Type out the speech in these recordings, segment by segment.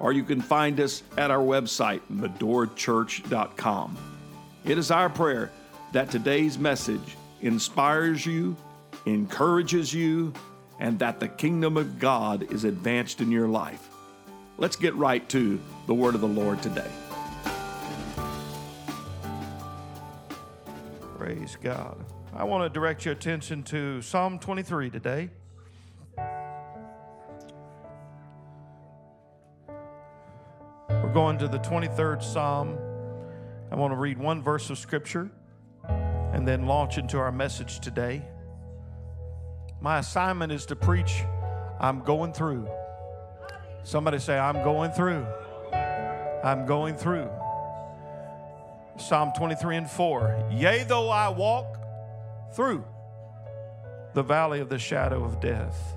or you can find us at our website, medorachurch.com. It is our prayer that today's message inspires you, encourages you, and that the kingdom of God is advanced in your life. Let's get right to the word of the Lord today. Praise God. I want to direct your attention to Psalm 23 today. Going to the 23rd Psalm. I want to read one verse of Scripture and then launch into our message today. My assignment is to preach, I'm going through. Somebody say, I'm going through. I'm going through. Psalm 23 and 4. Yea, though I walk through the valley of the shadow of death,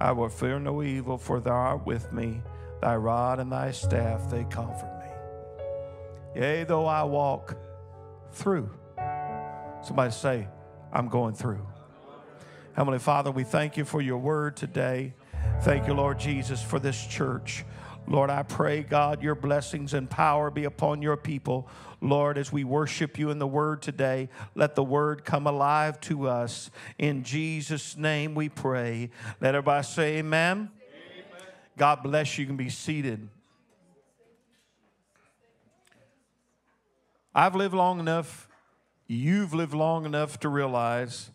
I will fear no evil, for thou art with me. Thy rod and thy staff, they comfort me. Yea, though I walk through. Somebody say, I'm going through. Heavenly Father, we thank you for your word today. Thank you, Lord Jesus, for this church. Lord, I pray, God, your blessings and power be upon your people. Lord, as we worship you in the word today, let the word come alive to us. In Jesus' name we pray. Let everybody say amen. God bless you. You can be seated. I've lived long enough, you've lived long enough to realize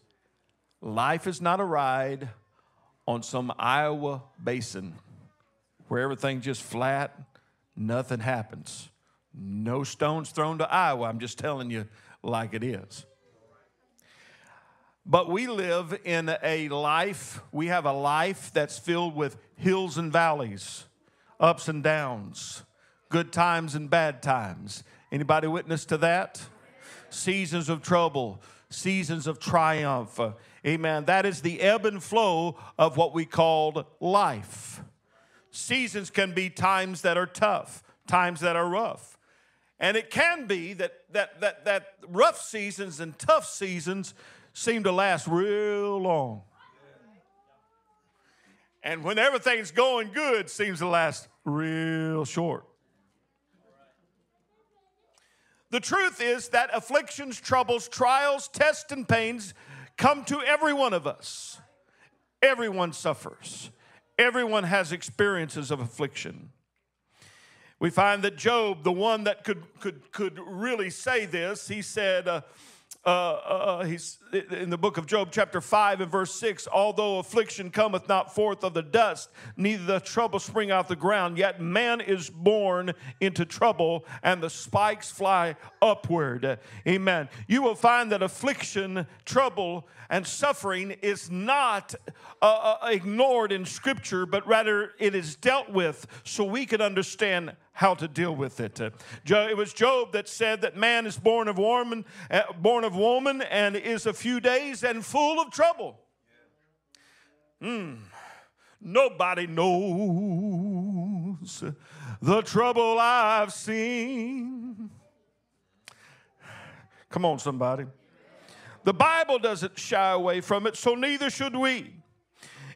life is not a ride on some Iowa basin where everything's just flat, nothing happens. No stones thrown to Iowa. I'm just telling you like it is. But we live in a life, we have a life that's filled with hills and valleys, ups and downs, good times and bad times. Anybody witness to that? Seasons of trouble, seasons of triumph. Amen. That is the ebb and flow of what we call life. Seasons can be times that are tough, times that are rough. And it can be that, that, that, that rough seasons and tough seasons seem to last real long. And when everything's going good, seems to last real short. The truth is that afflictions, troubles, trials, tests, and pains come to every one of us. Everyone suffers, everyone has experiences of affliction. We find that Job, the one that could, could, could really say this, he said, uh, uh, uh, he's in the book of Job, chapter 5 and verse 6 although affliction cometh not forth of the dust, neither the trouble spring out the ground, yet man is born into trouble and the spikes fly upward. Amen. You will find that affliction, trouble, and suffering is not uh, uh ignored in Scripture, but rather it is dealt with so we can understand how to deal with it. Uh, it was Job that said that man is born of woman, uh, born of woman, and is a few days and full of trouble. Mm. Nobody knows the trouble I've seen. Come on, somebody. The Bible doesn't shy away from it, so neither should we.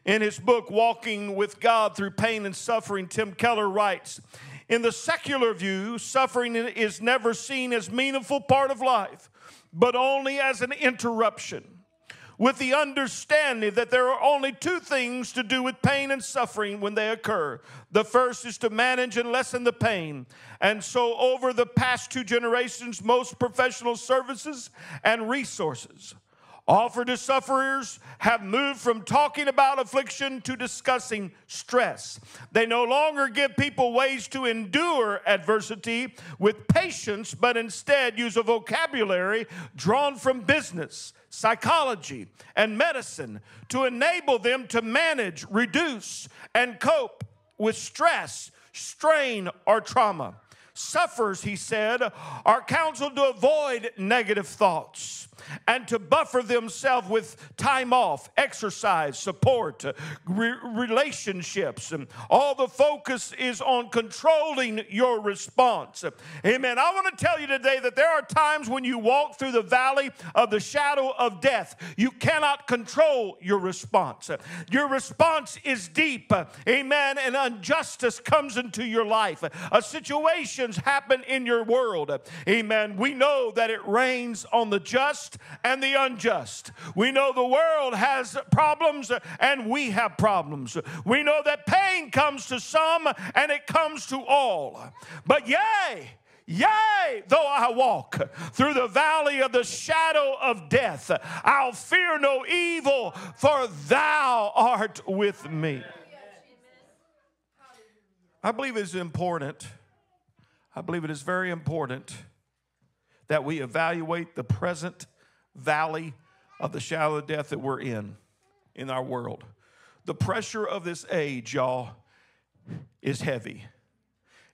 In his book, Walking with God Through Pain and Suffering, Tim Keller writes in the secular view, suffering is never seen as meaningful part of life, but only as an interruption. With the understanding that there are only two things to do with pain and suffering when they occur. The first is to manage and lessen the pain. And so, over the past two generations, most professional services and resources offered to sufferers have moved from talking about affliction to discussing stress. They no longer give people ways to endure adversity with patience, but instead use a vocabulary drawn from business, psychology, and medicine to enable them to manage, reduce, and cope with stress, strain, or trauma. Sufferers, he said, are counseled to avoid negative thoughts and to buffer themselves with time off, exercise, support, re- relationships. All the focus is on controlling your response. Amen. I want to tell you today that there are times when you walk through the valley of the shadow of death, you cannot control your response. Your response is deep. Amen. And injustice comes into your life. A situations happen in your world. Amen. We know that it rains on the just and the unjust. We know the world has problems and we have problems. We know that pain comes to some and it comes to all. But yea, Yea, though I walk through the valley of the shadow of death, I'll fear no evil, for thou art with me. I believe it is important. I believe it is very important that we evaluate the present valley of the shadow of death that we're in, in our world. The pressure of this age, y'all, is heavy.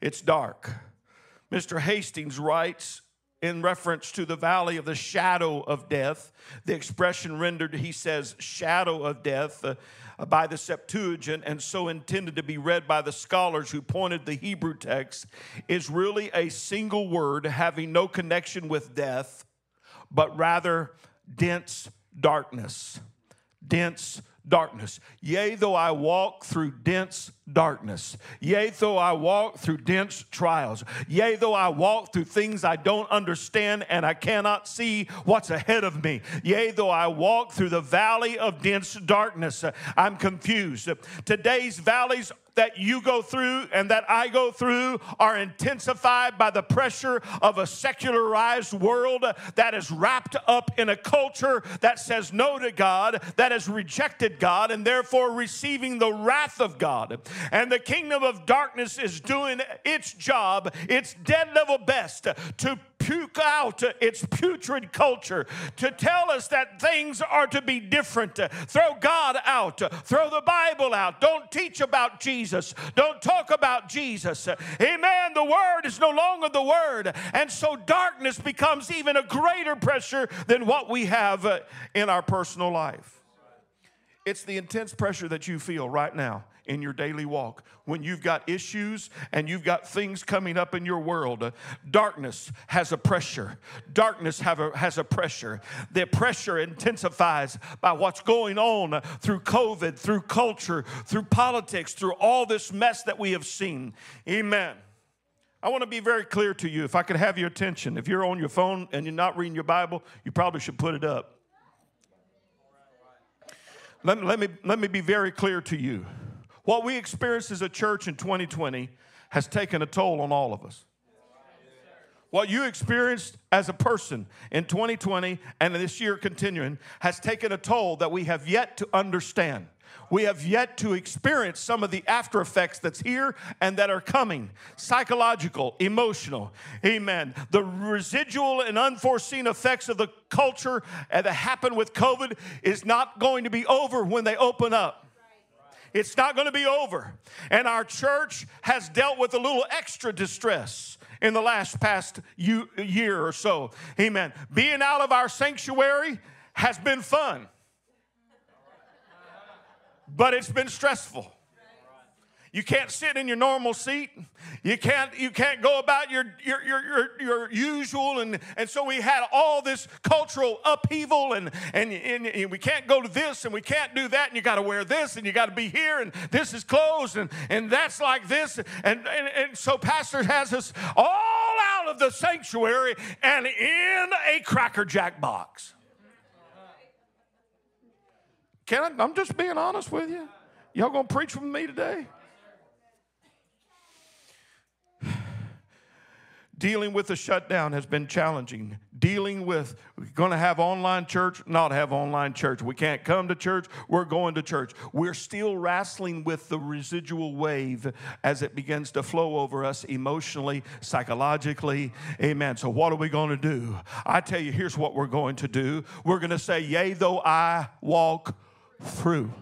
It's dark. Mr. Hastings writes in reference to the valley of the shadow of death. The expression rendered, he says, shadow of death uh, by the Septuagint, and so intended to be read by the scholars who pointed the Hebrew text, is really a single word having no connection with death but rather dense darkness. Dense darkness. Yea, though I walk through dense darkness. Yea, though I walk through dense trials. Yea, though I walk through things I don't understand and I cannot see what's ahead of me. Yea, though I walk through the valley of dense darkness. I'm confused. Today's valleys that you go through and that I go through are intensified by the pressure of a secularized world that is wrapped up in a culture that says no to God, that has rejected God, and therefore receiving the wrath of God. And the kingdom of darkness is doing its job, its dead level best to puke out its putrid culture, to tell us that things are to be different. Throw God out, throw the Bible out. Don't teach about Jesus, don't talk about Jesus. Amen. The Word is no longer the Word. And so darkness becomes even a greater pressure than what we have in our personal life. It's the intense pressure that you feel right now in your daily walk. When you've got issues and you've got things coming up in your world, uh, darkness has a pressure. Darkness have a, has a pressure. The pressure intensifies by what's going on through COVID, through culture, through politics, through all this mess that we have seen. Amen. I want to be very clear to you. If I could have your attention, if you're on your phone and you're not reading your Bible, you probably should put it up. Let, let, me, let me be very clear to you. What we experienced as a church in 2020 has taken a toll on all of us. What you experienced as a person in 2020 and this year continuing has taken a toll that we have yet to understand. We have yet to experience some of the after effects that's here and that are coming psychological, emotional. Amen. The residual and unforeseen effects of the culture that happened with COVID is not going to be over when they open up. It's not going to be over. And our church has dealt with a little extra distress in the last past year or so. Amen. Being out of our sanctuary has been fun, but it's been stressful. You can't sit in your normal seat. You can't, you can't go about your, your, your, your, your usual. And, and so we had all this cultural upheaval, and, and, and, and we can't go to this, and we can't do that, and you got to wear this, and you got to be here, and this is closed, and, and that's like this. And, and, and so Pastor has us all out of the sanctuary and in a Cracker Jack box. Can I, I'm just being honest with you. Y'all gonna preach with me today? Dealing with the shutdown has been challenging. Dealing with, we're going to have online church, not have online church. We can't come to church, we're going to church. We're still wrestling with the residual wave as it begins to flow over us emotionally, psychologically. Amen. So, what are we going to do? I tell you, here's what we're going to do we're going to say, Yea, though I walk through.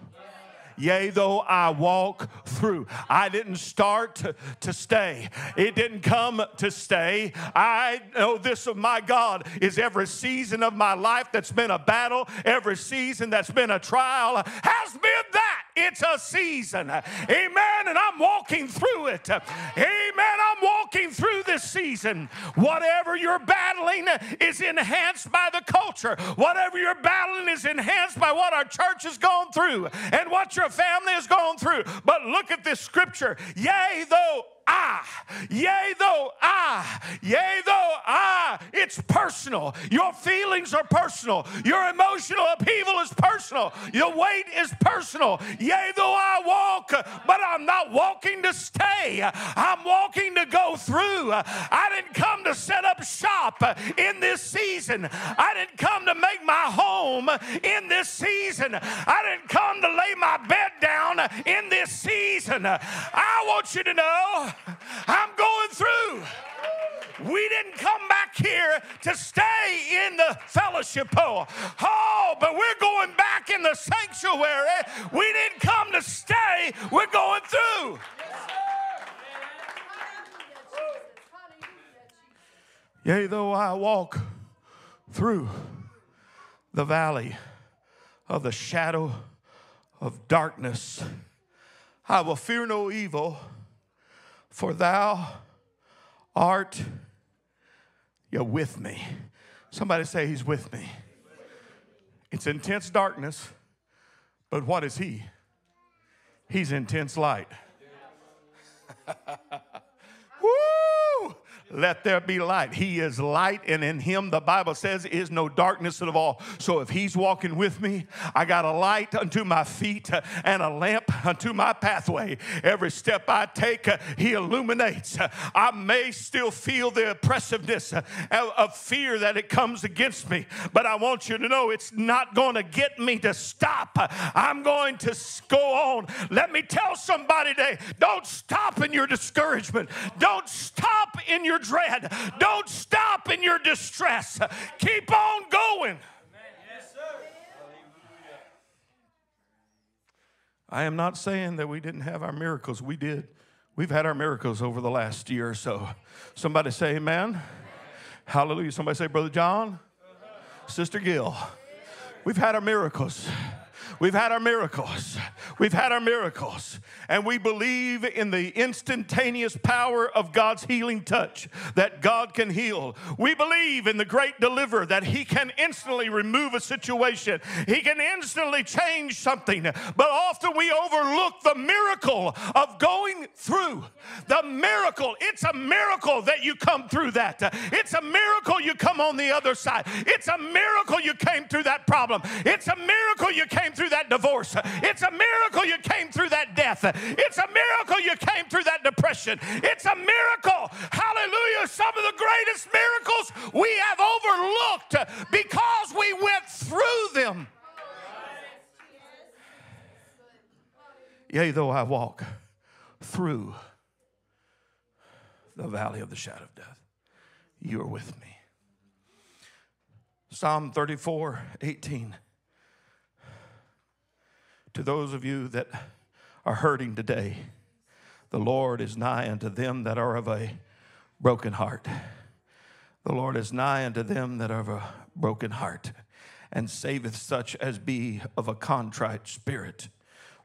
Yea, though I walk through. I didn't start to, to stay, it didn't come to stay. I know this of my God is every season of my life that's been a battle, every season that's been a trial has been that. It's a season. Amen. And I'm walking through it. Amen. I'm walking through this season. Whatever you're battling is enhanced by the culture. Whatever you're battling is enhanced by what our church has gone through and what your family has gone through. But look at this scripture. Yea, though I, yea, though I, yea, though I. It's personal. Your feelings are personal. Your emotional upheaval is personal. Your weight is personal. Yea, though I walk, but I'm not walking to stay. I'm walking to go through. I didn't come to set up shop in this season. I didn't come to make my home in this season. I didn't come to lay my bed down in this season. I want you to know I'm going through. We didn't come back here to stay in the fellowship hall. Oh, but we're going back in the sanctuary. We didn't come to stay, we're going through. Yea, though I walk through the valley of the shadow of darkness, I will fear no evil for thou art you're with me. Somebody say he's with me. It's intense darkness, but what is he? He's intense light. let there be light. He is light, and in him, the Bible says, is no darkness at all. So if he's walking with me, I got a light unto my feet and a lamp unto my pathway. Every step I take, he illuminates. I may still feel the oppressiveness of fear that it comes against me, but I want you to know it's not going to get me to stop. I'm going to go on. Let me tell somebody today don't stop in your discouragement, don't stop in your dread. Don't stop in your distress. Keep on going. I am not saying that we didn't have our miracles. We did. We've had our miracles over the last year or so. Somebody say amen. Hallelujah. Somebody say, Brother John, Sister Gill. We've had our miracles. We've had our miracles. We've had our miracles. And we believe in the instantaneous power of God's healing touch, that God can heal. We believe in the great deliverer, that He can instantly remove a situation, He can instantly change something. But often we overlook the miracle of going through. The miracle. It's a miracle that you come through that. It's a miracle you come on the other side. It's a miracle you came through that problem. It's a miracle you came through that divorce. It's a miracle you came through that death. It's a miracle you came through that depression. It's a miracle. Hallelujah. Some of the greatest miracles we have overlooked because we went through them. Yea, though I walk through the valley of the shadow of death, you are with me. Psalm 34 18 to those of you that are hurting today, the Lord is nigh unto them that are of a broken heart. The Lord is nigh unto them that are of a broken heart and saveth such as be of a contrite spirit.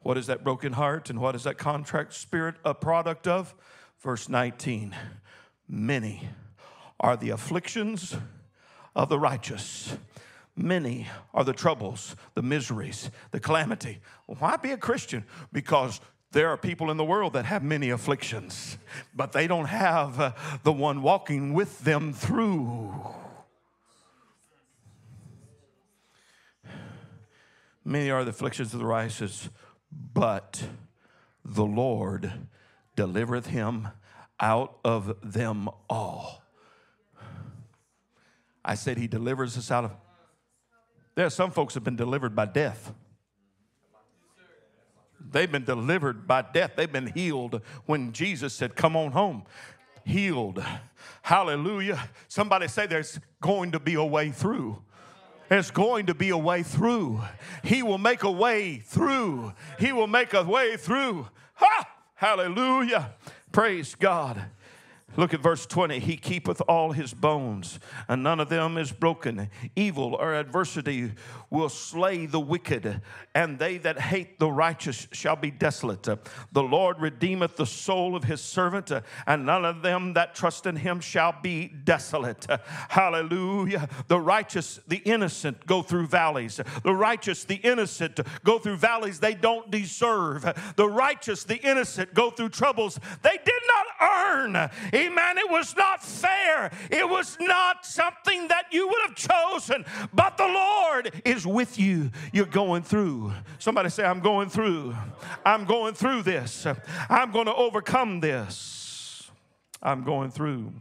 What is that broken heart and what is that contrite spirit a product of? Verse 19 Many are the afflictions of the righteous Many are the troubles, the miseries, the calamity. Why be a Christian? Because there are people in the world that have many afflictions, but they don't have uh, the one walking with them through. Many are the afflictions of the righteous, but the Lord delivereth him out of them all. I said, He delivers us out of there are some folks have been delivered by death. They've been delivered by death. They've been healed when Jesus said, Come on home. Healed. Hallelujah. Somebody say there's going to be a way through. There's going to be a way through. He will make a way through. He will make a way through. Ha! Hallelujah. Praise God. Look at verse 20. He keepeth all his bones, and none of them is broken. Evil or adversity will slay the wicked, and they that hate the righteous shall be desolate. The Lord redeemeth the soul of his servant, and none of them that trust in him shall be desolate. Hallelujah. The righteous, the innocent go through valleys. The righteous, the innocent go through valleys they don't deserve. The righteous, the innocent go through troubles they did not earn. Amen. It was not fair. It was not something that you would have chosen. But the Lord is with you. You're going through. Somebody say, I'm going through. I'm going through this. I'm going to overcome this. I'm going through.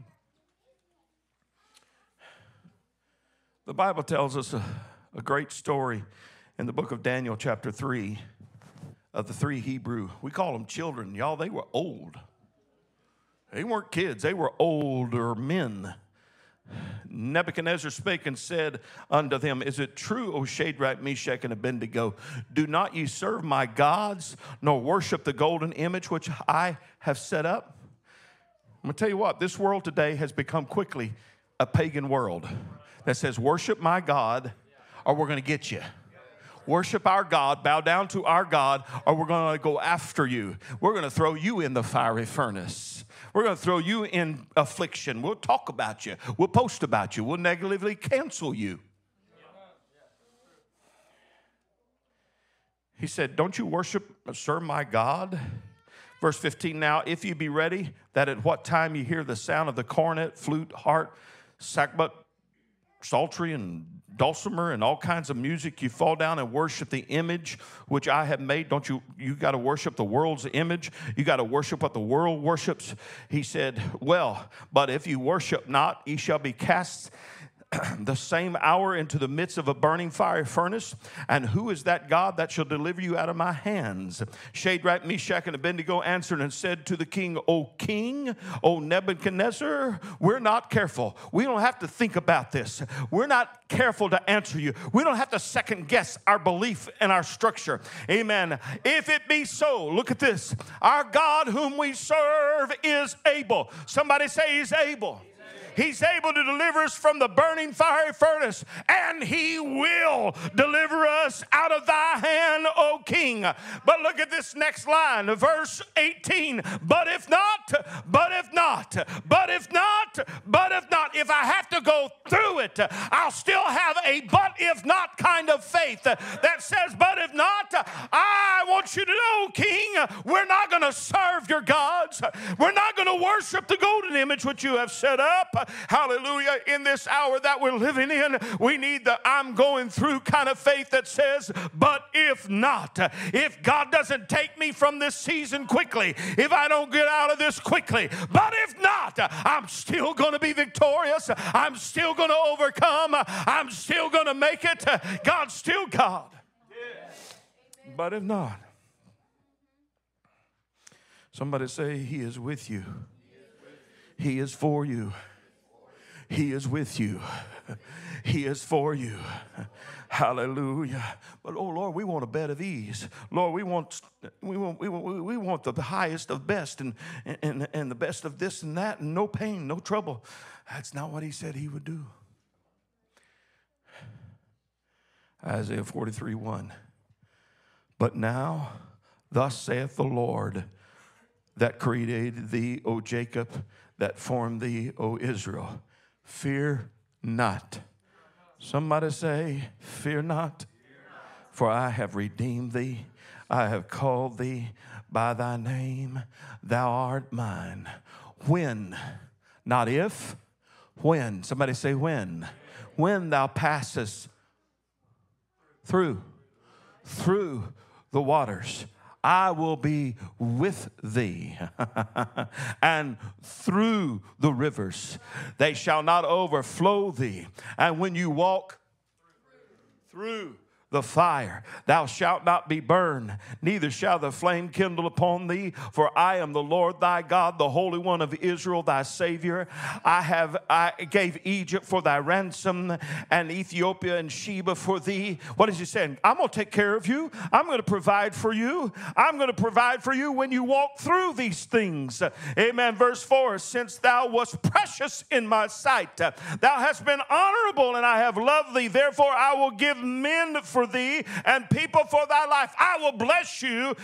The Bible tells us a, a great story in the book of Daniel, chapter 3, of the three Hebrew. We call them children. Y'all, they were old. They weren't kids, they were older men. Nebuchadnezzar spake and said unto them, Is it true, O Shadrach, Meshach, and Abednego? Do not ye serve my gods, nor worship the golden image which I have set up? I'm gonna tell you what, this world today has become quickly a pagan world that says, Worship my God, or we're gonna get you worship our God, bow down to our God, or we're going to go after you. We're going to throw you in the fiery furnace. We're going to throw you in affliction. We'll talk about you. We'll post about you. We'll negatively cancel you. He said, Don't you worship, sir, my God? Verse 15 Now, if you be ready, that at what time you hear the sound of the cornet, flute, harp, sackbut, psaltery, and dulcimer and all kinds of music. You fall down and worship the image which i have made. Don't you you got to worship the world's image? You got to worship what the world worships. He said well but if you worship not ye shall be cast the same hour into the midst of a burning fire furnace. And who is that God that shall deliver you out of my hands? Shadrach, Meshach, and Abednego answered and said to the king, O king, O Nebuchadnezzar, we're not careful. We don't have to think about this. We're not careful to answer you. We don't have to second guess our belief and our structure. Amen. If it be so, look at this. Our God whom we serve is able. Somebody say he's able. He's able to deliver us from the burning fiery furnace, and He will deliver us out of thy hand, O King. But look at this next line, verse 18. But if not, but if not, but if not, but if not, if I have to go through it, I'll still have a but if not kind of faith that says, but if not, I want you to know, King, we're not going to serve your gods. We're not going to worship the golden image which you have set up hallelujah, in this hour that we're living in, we need the I'm going through kind of faith that says, but if not, if God doesn't take me from this season quickly, if I don't get out of this quickly, but if not, I'm still going to be victorious. I'm still going to overcome. I'm still going to make it. God's still God. But if not, somebody say, He is with you, He is for you. He is with you. He is for you. Hallelujah. But oh Lord, we want a bed of ease. Lord, we want we want we want, we want the highest of best and, and, and the best of this and that and no pain, no trouble. That's not what he said he would do. Isaiah 43 1. But now, thus saith the Lord that created thee, O Jacob, that formed thee, O Israel. Fear not. Somebody say, Fear not, for I have redeemed thee. I have called thee by thy name. Thou art mine. When, not if, when. Somebody say, When. When thou passest through, through the waters, I will be with thee, and through the rivers they shall not overflow thee. And when you walk through the fire. Thou shalt not be burned, neither shall the flame kindle upon thee, for I am the Lord thy God, the Holy One of Israel, thy Savior. I have I gave Egypt for thy ransom, and Ethiopia and Sheba for thee. What is he saying? I'm gonna take care of you, I'm gonna provide for you, I'm gonna provide for you when you walk through these things. Amen. Verse 4 Since thou wast precious in my sight, thou hast been honorable, and I have loved thee, therefore I will give men for for thee and people for thy life. I will bless you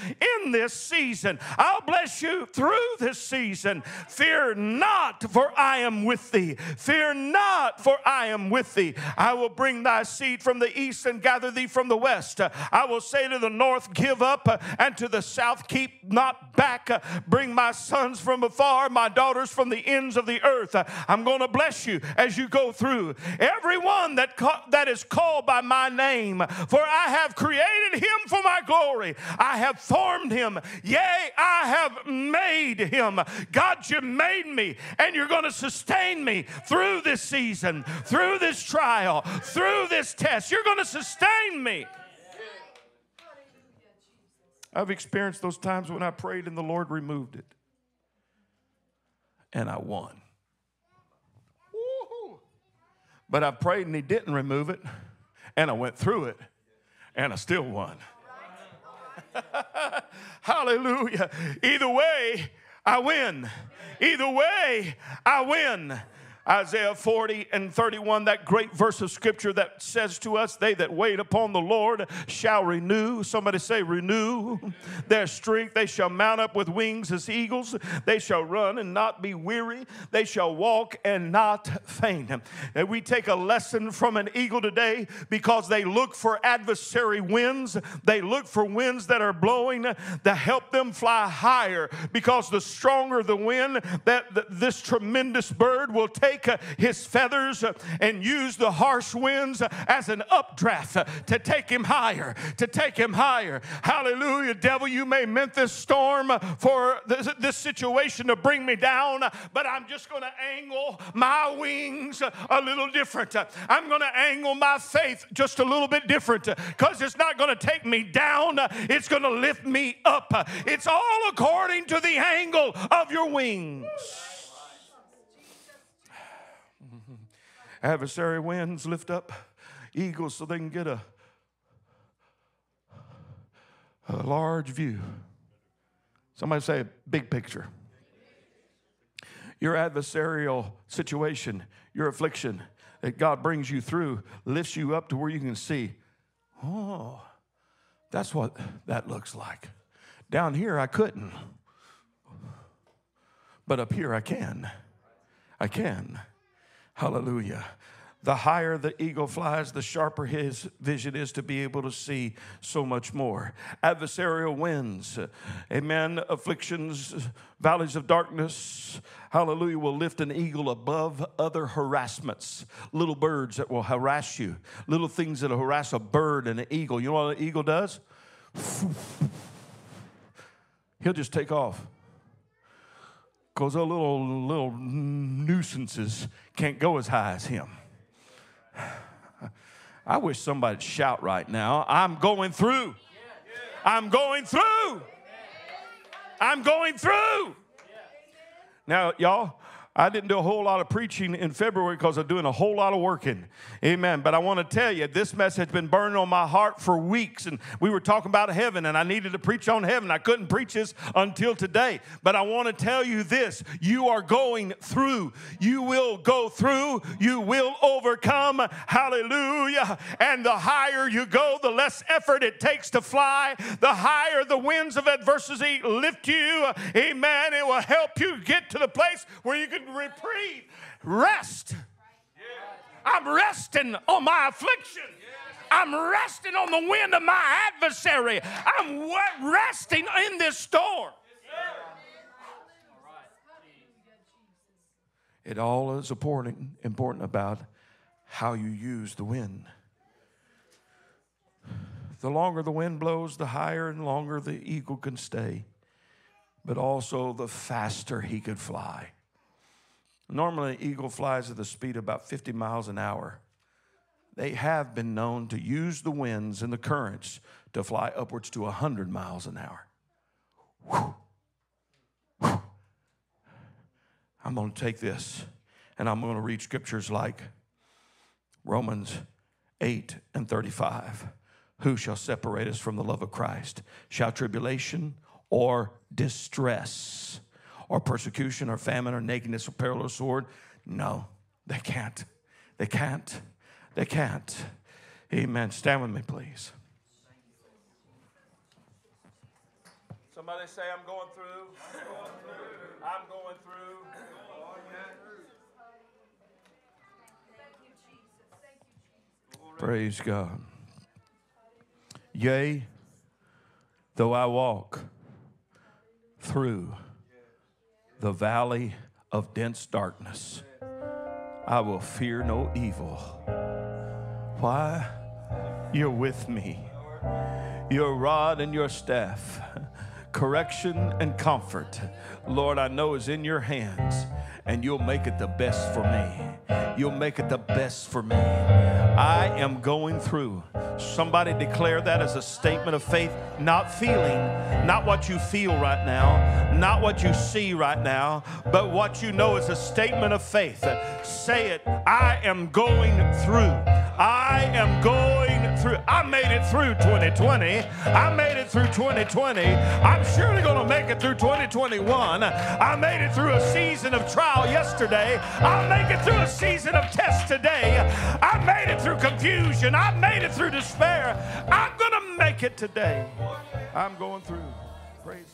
in this season. I'll bless you through this season. Fear not, for I am with thee. Fear not, for I am with thee. I will bring thy seed from the east and gather thee from the west. I will say to the north, Give up, and to the south, Keep not back. Bring my sons from afar, my daughters from the ends of the earth. I'm going to bless you as you go through. Everyone that, ca- that is called by my name, for I have created him for my glory. I have formed him. Yea, I have made him. God, you made me, and you're going to sustain me through this season, through this trial, through this test. You're going to sustain me. I've experienced those times when I prayed and the Lord removed it. And I won. But I prayed and He didn't remove it, and I went through it, and I still won. Hallelujah. Either way, I win. Either way, I win. Isaiah 40 and 31, that great verse of scripture that says to us, They that wait upon the Lord shall renew. Somebody say, renew their strength. They shall mount up with wings as eagles. They shall run and not be weary. They shall walk and not faint. And we take a lesson from an eagle today because they look for adversary winds. They look for winds that are blowing to help them fly higher because the stronger the wind that this tremendous bird will take take his feathers and use the harsh winds as an updraft to take him higher, to take him higher. Hallelujah. Devil, you may meant this storm for this, this situation to bring me down, but I'm just going to angle my wings a little different. I'm going to angle my faith just a little bit different because it's not going to take me down, it's going to lift me up. It's all according to the angle of your wings. Adversary winds lift up eagles so they can get a, a large view. Somebody say big picture. Your adversarial situation, your affliction that God brings you through, lifts you up to where you can see, oh, that's what that looks like. Down here, I couldn't, but up here, I can. I can. Hallelujah. The higher the eagle flies, the sharper his vision is to be able to see so much more. Adversarial winds, amen, afflictions, valleys of darkness, hallelujah, will lift an eagle above other harassments. Little birds that will harass you, little things that will harass a bird and an eagle. You know what an eagle does? He'll just take off because those little little nuisances can't go as high as him. I wish somebody'd shout right now. I'm going through. I'm going through. I'm going through. Now, y'all, I didn't do a whole lot of preaching in February because I'm doing a whole lot of working. Amen. But I want to tell you, this message has been burning on my heart for weeks. And we were talking about heaven, and I needed to preach on heaven. I couldn't preach this until today. But I want to tell you this you are going through. You will go through. You will overcome. Hallelujah. And the higher you go, the less effort it takes to fly. The higher the winds of adversity lift you. Amen. It will help you get to the place where you can reprieve, rest. I'm resting on my affliction. I'm resting on the wind of my adversary. I'm resting in this storm. It all is important, important about how you use the wind. The longer the wind blows, the higher and longer the eagle can stay, but also the faster he could fly. Normally, an eagle flies at the speed of about 50 miles an hour. they have been known to use the winds and the currents to fly upwards to 100 miles an hour. Whew. Whew. I'm going to take this and I'm going to read scriptures like Romans 8 and 35. Who shall separate us from the love of Christ? Shall tribulation or distress or persecution or famine or nakedness or peril or sword? No, they can't. They can't. They can't. Amen. Stand with me, please. Somebody say, I'm going through. I'm going through. I'm going through. Praise God. Yea, though I walk through the valley of dense darkness, I will fear no evil. Why? You're with me. Your rod and your staff, correction and comfort, Lord, I know is in your hands, and you'll make it the best for me. You'll make it the best for me. I am going through. Somebody declare that as a statement of faith, not feeling, not what you feel right now, not what you see right now, but what you know is a statement of faith. Say it I am going through. I am going through. I made it through 2020. I made it through 2020. I'm surely going to make it through 2021. I made it through a season of trial yesterday. I'll make it through a season of test today. I made it through confusion. I made it through despair. I'm going to make it today. I'm going through. Praise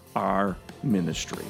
our ministry.